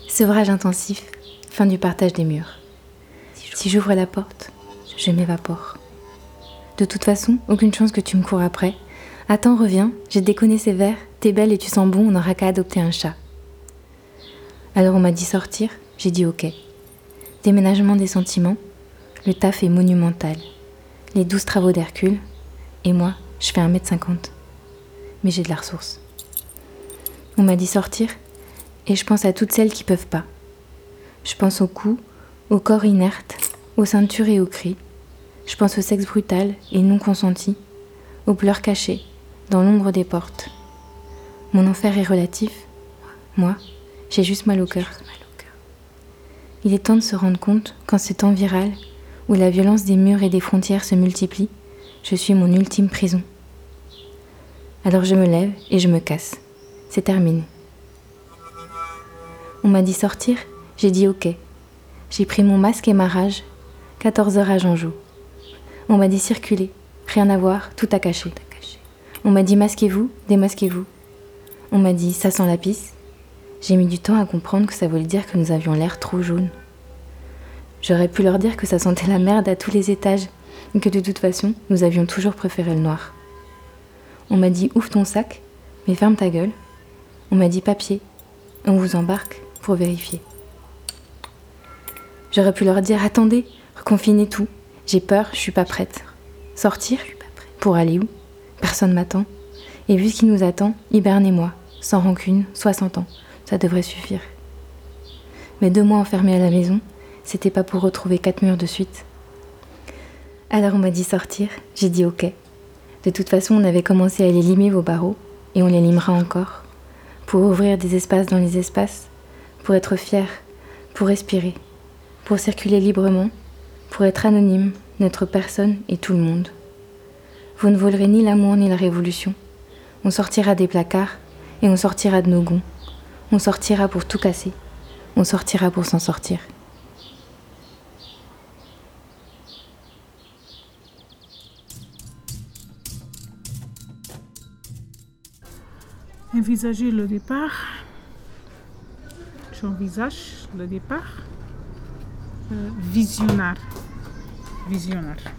Sevrage intensif, fin du partage des murs. Si j'ouvre la porte, je m'évapore. De toute façon, aucune chance que tu me cours après. Attends, reviens, j'ai déconné ces verres, t'es belle et tu sens bon, on n'aura qu'à adopter un chat. Alors on m'a dit sortir, j'ai dit ok. Déménagement des sentiments, le taf est monumental. Les douze travaux d'Hercule, et moi, je fais 1m50. Mais j'ai de la ressource. On m'a dit sortir, et je pense à toutes celles qui peuvent pas. Je pense au cou, au corps inerte, aux ceintures et aux cris. Je pense au sexe brutal et non consenti, aux pleurs cachés, dans l'ombre des portes. Mon enfer est relatif. Moi, j'ai juste mal au cœur. Il est temps de se rendre compte qu'en ces temps viral, où la violence des murs et des frontières se multiplie, je suis mon ultime prison. Alors je me lève et je me casse. C'est terminé. On m'a dit sortir, j'ai dit ok. J'ai pris mon masque et ma rage. 14 heures à Jean-Jou. On m'a dit circuler, rien à voir, tout à cacher. On m'a dit masquez-vous, démasquez-vous. On m'a dit ça sent la. J'ai mis du temps à comprendre que ça voulait dire que nous avions l'air trop jaune. J'aurais pu leur dire que ça sentait la merde à tous les étages et que de toute façon, nous avions toujours préféré le noir. On m'a dit ouvre ton sac, mais ferme ta gueule. On m'a dit papier, on vous embarque pour vérifier. J'aurais pu leur dire attendez, reconfinez tout. J'ai peur, je suis pas prête. Sortir Pour aller où? Personne m'attend. Et vu ce qui nous attend, hibernez-moi, sans rancune, 60 ans. Ça devrait suffire. Mais deux mois enfermés à la maison, c'était pas pour retrouver quatre murs de suite. Alors on m'a dit sortir, j'ai dit ok. De toute façon, on avait commencé à les limer vos barreaux, et on les limera encore, pour ouvrir des espaces dans les espaces, pour être fier, pour respirer, pour circuler librement, pour être anonyme, notre personne et tout le monde. Vous ne volerez ni l'amour ni la révolution. On sortira des placards et on sortira de nos gonds. On sortira pour tout casser. On sortira pour s'en sortir. Envisager le départ. J'envisage le départ. Euh, visionnaire. Visionnaire.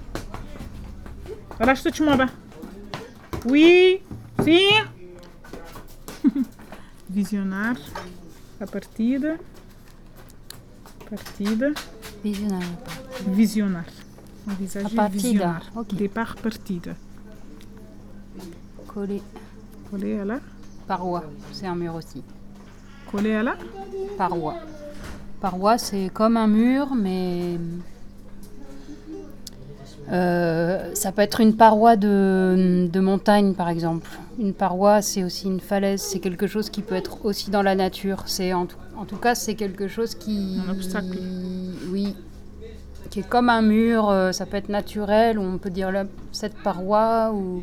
Araştırma be. Oui. Si. Visionnaire. A partida. Partida. Visionnaire. Visionnaire. Envisager A partida. Départ partida. Collé. Collé à la. Paroi, c'est un mur aussi. Collé à la. Paroi. Paroi, c'est comme un mur, mais euh, ça peut être une paroi de, de montagne, par exemple. Une paroi, c'est aussi une falaise. C'est quelque chose qui peut être aussi dans la nature. C'est en, tout- en tout cas, c'est quelque chose qui, Un obstacle. oui, qui est comme un mur. euh, Ça peut être naturel, ou on peut dire là, cette paroi ou.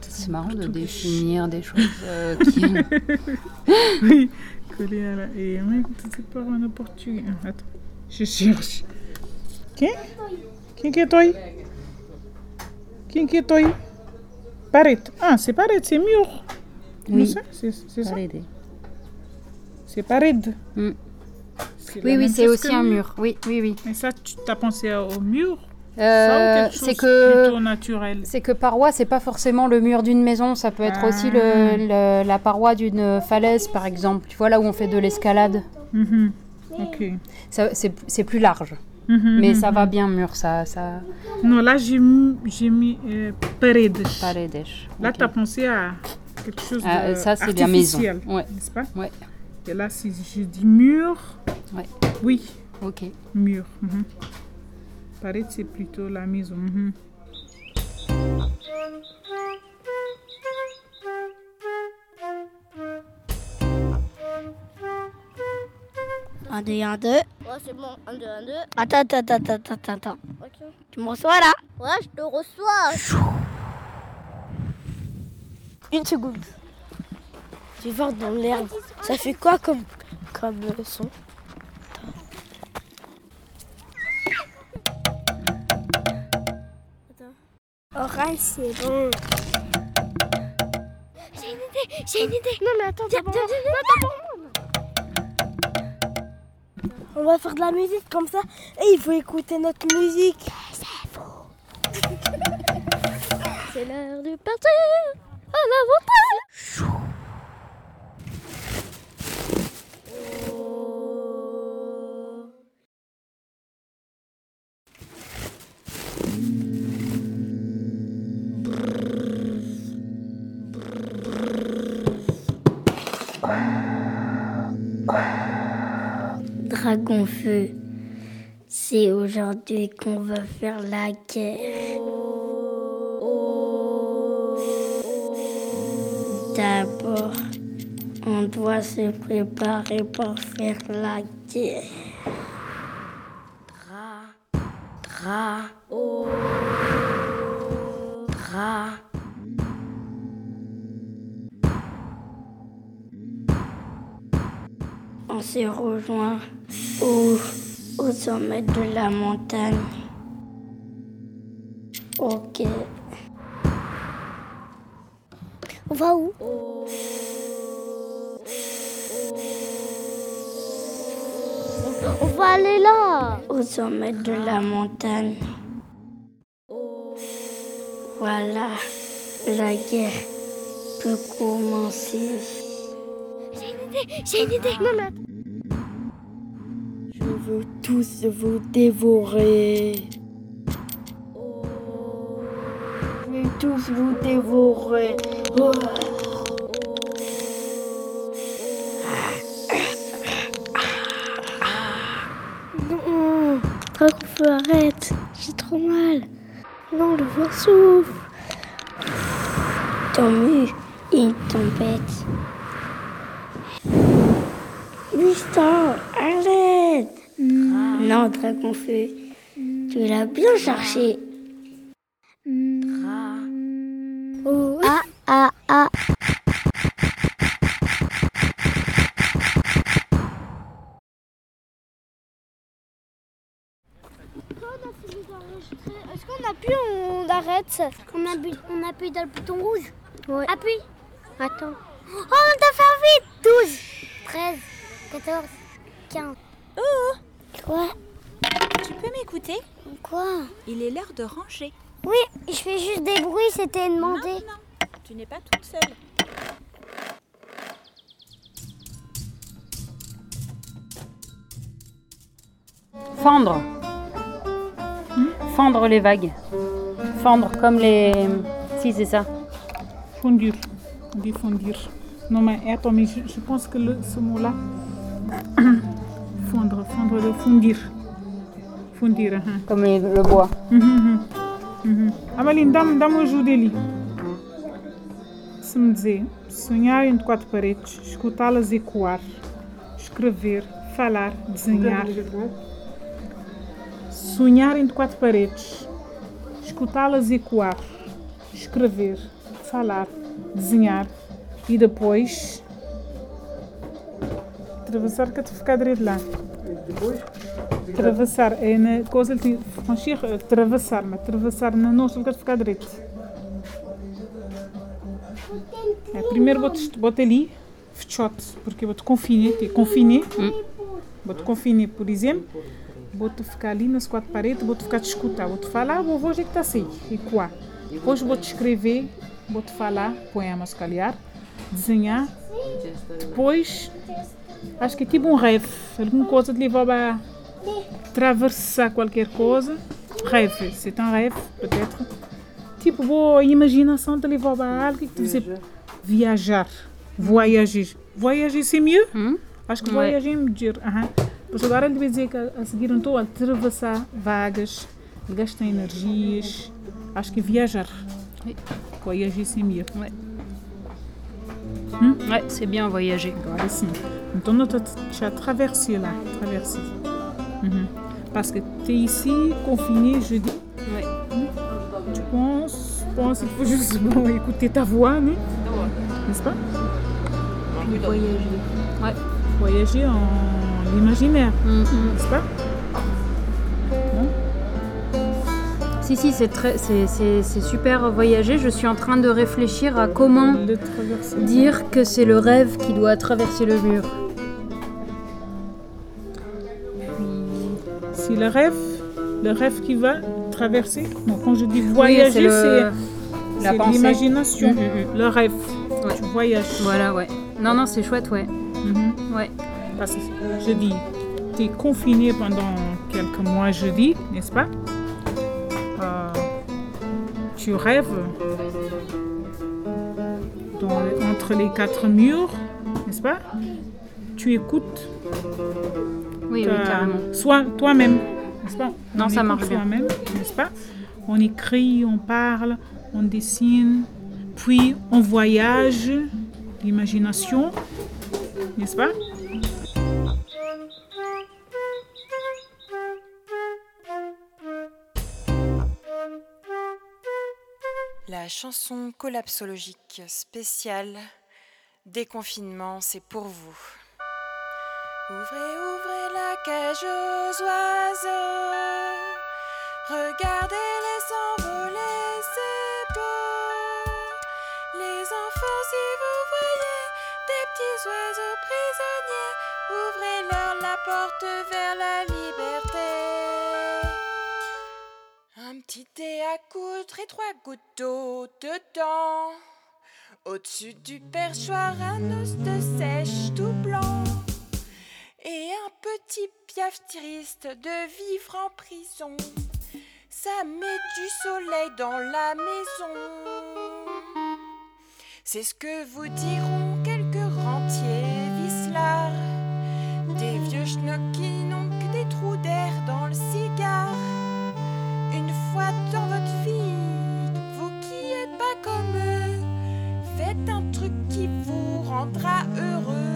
C'est marrant de définir des choses euh, qui. oui, collé à la. Et mais c'est pas en portugais. Attends, je cherche. Quem? Quem que toi? Quem que toi? Parede. Ah, c'est parede, c'est mur. Oui. C'est ça, c'est. Parede. Mm. Oui, oui, même c'est aussi un mur. Oui, oui, oui. Et ça, tu as pensé au mur? Euh, c'est que plutôt naturel? c'est que paroi, c'est pas forcément le mur d'une maison, ça peut être aussi Ah. le, le- la paroi d'une falaise, par exemple. Tu vois là où on fait de l'escalade. Ok. Ça, c'est, plus large, Mhm, mais mhm, ça va mhm. bien mur, ça, ça. Non, là, j'ai mis, j'ai mis euh, paredes. Paredes. Là, ok. tu as pensé à quelque chose Ah, de ça, c'est la maison. artificiel, Ouais. N'est-ce pas? Ouais. Et là, si je dis mur, Ouais. oui, Ok. mur. Parede, c'est plutôt la maison. mhm. Un, deux, un, deux. Ouais, c'est bon. Un, deux, un, deux. Attends, attends, attends, attends, attends, attends. Tu me reçois là? Ouais, je te reçois. Une seconde. Je vais voir dans l'herbe. Ça fait quoi comme, comme son? Orange, c'est bon. J'ai une idée, j'ai une idée. Non, mais attends, d'abord. On va faire de la musique comme ça et il faut écouter notre musique. C'est faux. C'est l'heure de partir à l'aventure. Dragon feu, c'est aujourd'hui qu'on va faire la guerre. D'abord, on doit se préparer pour faire la guerre. Dra, dra, dra. On s'est rejoint au, sommet de la montagne. Ok. On va où? On, va aller là. Au sommet de la montagne. Voilà, la guerre peut commencer. J'ai une idée, j'ai une idée. Maman. Je veux tous vous dévorer. Je vais tous vous dévorer. Oh. Non, Dracofeu, arrête. J'ai trop mal. Non, le vent souffle. Tant mieux, il t'embête. Justin, arrête. Non, Dragonfeu, tu l'as bien cherché. Oh. Ah, ah, ah. Est-ce qu'on appuie ou on arrête? On appuie, on appuie dans le bouton rouge? Oui. Appuie. Attends. Oh, on t'a fait vite 12, 13, 14, 15. Quoi Tu peux m'écouter Quoi Il est l'heure de ranger. Oui, je fais juste des bruits, c'était demandé. Non, non, tu n'es pas toute seule. Fendre. Fendre les vagues. Fendre comme les. Si, c'est ça. Fondir. On dit fondir. Non, mais attends, mais je, je pense que le, ce mot-là. Fondre, fondre, de fundir. Fundir, hein. Comme le bois. Uhum, uhum. Amaline, dá-me dá ajuda ali. Se me dizer, sonhar entre quatro paredes, escutá-las ecoar, escrever, falar, desenhar. Sonhar entre quatro paredes, escutá-las ecoar, escrever, falar, desenhar e depois atravessar que te ficar direito lá. Atravessar é na coisa ele franchir, atravessar, mas atravessar na nossa que te ficar direito. É, primeiro vou-te vou ali, fechote, porque vou-te confiner, te confiner. Vou-te confiner, por exemplo. Vou-te ficar ali nas quatro paredes, vou-te ficar te escutar, vou-te falar, vou ver o que está assim, e quá. Depois vou-te escrever, vou-te falar, poemas, calhar, desenhar. Depois, acho que é tipo um rêve, alguma coisa te leva a traversar qualquer coisa. Rêve, c'est un rêve, peut-être. Tipo, boa imaginação te leva a algo que te dizer viajar, voyager. Voyager, c'est mieux? Acho que Ouais. voyager é melhor. Aham. Mas agora ele vai dizer que a seguir não estou a atravessar vagas, gastar energias. Acho que viajar. Voyager, c'est mieux. Ouais. Hum? Ouais, c'est bien voyager. Agora sim. Então não estou a traverser lá, traverser. Mhm. Parce que tu es ici, confiné, je dis. Ouais. Tu penses, penses, il faut juste bon, écouter ta voix, non? N'est-ce pas? Voyager. Ouais. Voyager en l'imaginaire, n'est-ce pas? Si, si, c'est très, c'est, c'est- c'est super voyager. Je suis en train de réfléchir à comment dire que c'est le rêve qui doit traverser le mur. Si le rêve, le rêve qui va traverser, quand je dis voyager, c'est le- c'est la c'est pensée. l'imagination, Mhm, mhm. le rêve. Ouais. Tu voyages. Voilà, ouais. Non, non, c'est chouette, ouais. Mhm. Ouais. Parce que je dis, tu es confiné pendant quelques mois, je dis, n'est-ce pas? Tu rêves dans entre les quatre murs, n'est-ce pas? Tu écoutes Oui, carrément. Soit toi-même, n'est-ce pas? Non, On ça marche bien. N'est-ce pas? On écrit, on parle, on dessine, puis on voyage, l'imagination, n'est-ce pas? La chanson collapsologique spéciale Déconfinement, c'est pour vous. Ouvrez, ouvrez la cage aux oiseaux. Regardez-les s'envoler, c'est beau. Les enfants, si vous voyez des petits oiseaux prisonniers, ouvrez-leur la porte vers la liberté. Un petit thé à coudre et trois gouttes d'eau dedans. Au-dessus du perchoir, un os de sèche tout blanc. Et un petit piaf triste de vivre en prison. Ça met du soleil dans la maison. C'est ce que vous diront quelques rentiers vicelards. Des vieux schnocks qui n'ont que des trous d'air. Dans votre vie, vous qui êtes pas comme eux, faites un truc qui vous rendra heureux.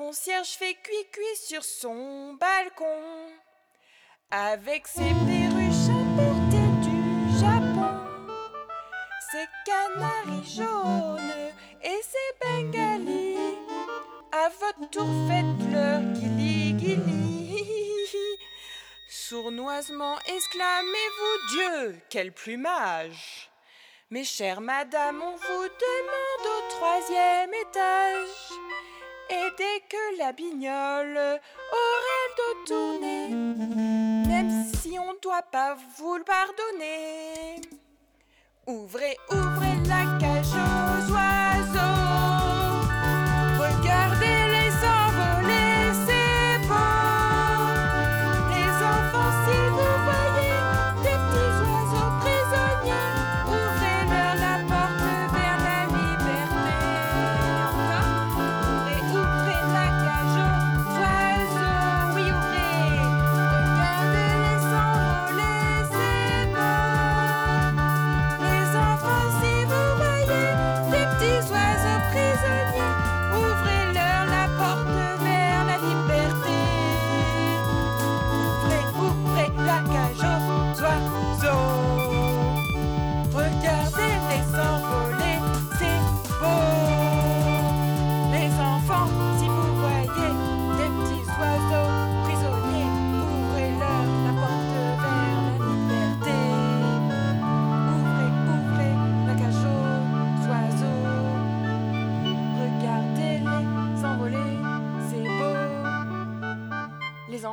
Concierge fait cuit-cuit sur son balcon, avec ses perruches importées du Japon, ses canaris jaunes et ses bengalis, à votre tour faites-leur guili guili. Sournoisement exclamez-vous Dieu, quel plumage! Mes chères madames, on vous demande au troisième étage. Et dès que la bignole aura le dos tourné, même si on doit pas vous le pardonner, ouvrez, ouvrez la cage aux oiseaux.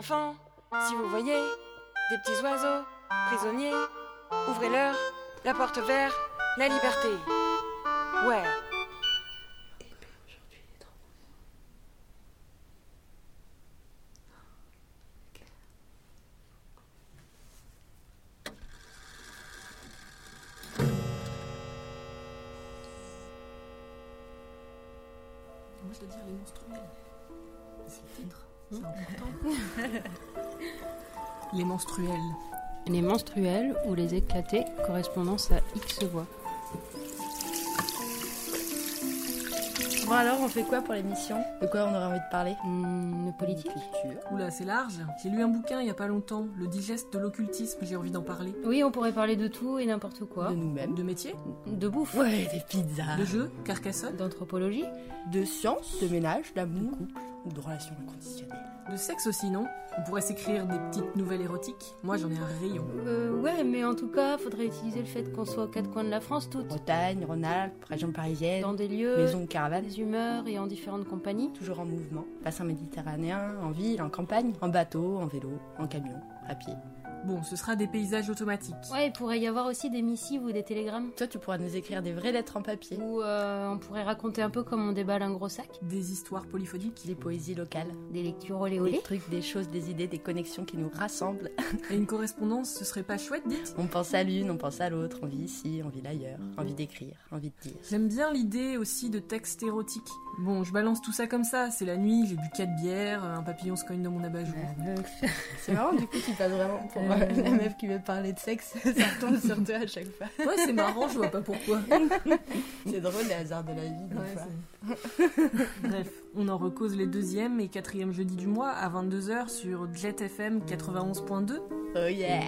Enfants, si vous voyez des petits oiseaux prisonniers, ouvrez-leur la porte vers la liberté. Ouais. Moi, je dois dire les menstruels. C'est le titre. C'est important. les menstruels. Les menstruels ou les éclatés, correspondance à X voix. Bon alors, on fait quoi pour l'émission? De quoi on aurait envie de parler? De politique Oula, c'est large. J'ai lu un bouquin il y a pas longtemps, Le digeste de l'occultisme, j'ai envie d'en parler. Oui, on pourrait parler de tout et n'importe quoi. De nous-mêmes. De métier De bouffe. Ouais, des pizzas. De jeux, Carcassonne. D'anthropologie. De science, de ménage, d'amour, ou de relations inconditionnelles. De sexe aussi, non? On pourrait s'écrire des petites nouvelles érotiques. Moi, j'en ai un rayon. Euh, ouais, mais en tout cas, faudrait utiliser le fait qu'on soit aux quatre coins de la France toutes. Bretagne, Rhône-Alpes, région parisienne. Dans des lieux, Maison de caravane. des humeurs et en différentes compagnies. Toujours en mouvement. Bassin méditerranéen, en ville, en campagne, en bateau, en vélo, en camion, à pied. Bon, ce sera des paysages automatiques. Ouais, il pourrait y avoir aussi des missives ou des télégrammes. Toi, tu pourras nous écrire des vraies lettres en papier. Ou euh, on pourrait raconter un peu comme on déballe un gros sac. Des histoires polyphoniques. Des poésies locales. Des lectures olé Des trucs, des choses, des idées, des connexions qui nous rassemblent. Et une correspondance, ce serait pas chouette, dites On pense à l'une, on pense à l'autre, on vit ici, on vit l'ailleurs, envie d'écrire, envie de dire. J'aime bien l'idée aussi de textes érotiques. Bon, je balance tout ça comme ça, c'est la nuit, j'ai bu 4 bières, un papillon se cogne dans mon abat-jour. C'est marrant, du coup, tu passes vraiment pour euh, la meuf qui veut parler de sexe, ça tombe sur toi à chaque fois. Ouais, c'est marrant, je vois pas pourquoi. C'est drôle les hasards de la vie, des Ouais, fois. Bref, on en recose les deuxième et quatrième jeudi du mois à 22h sur Jet FM 91.2. Oh yeah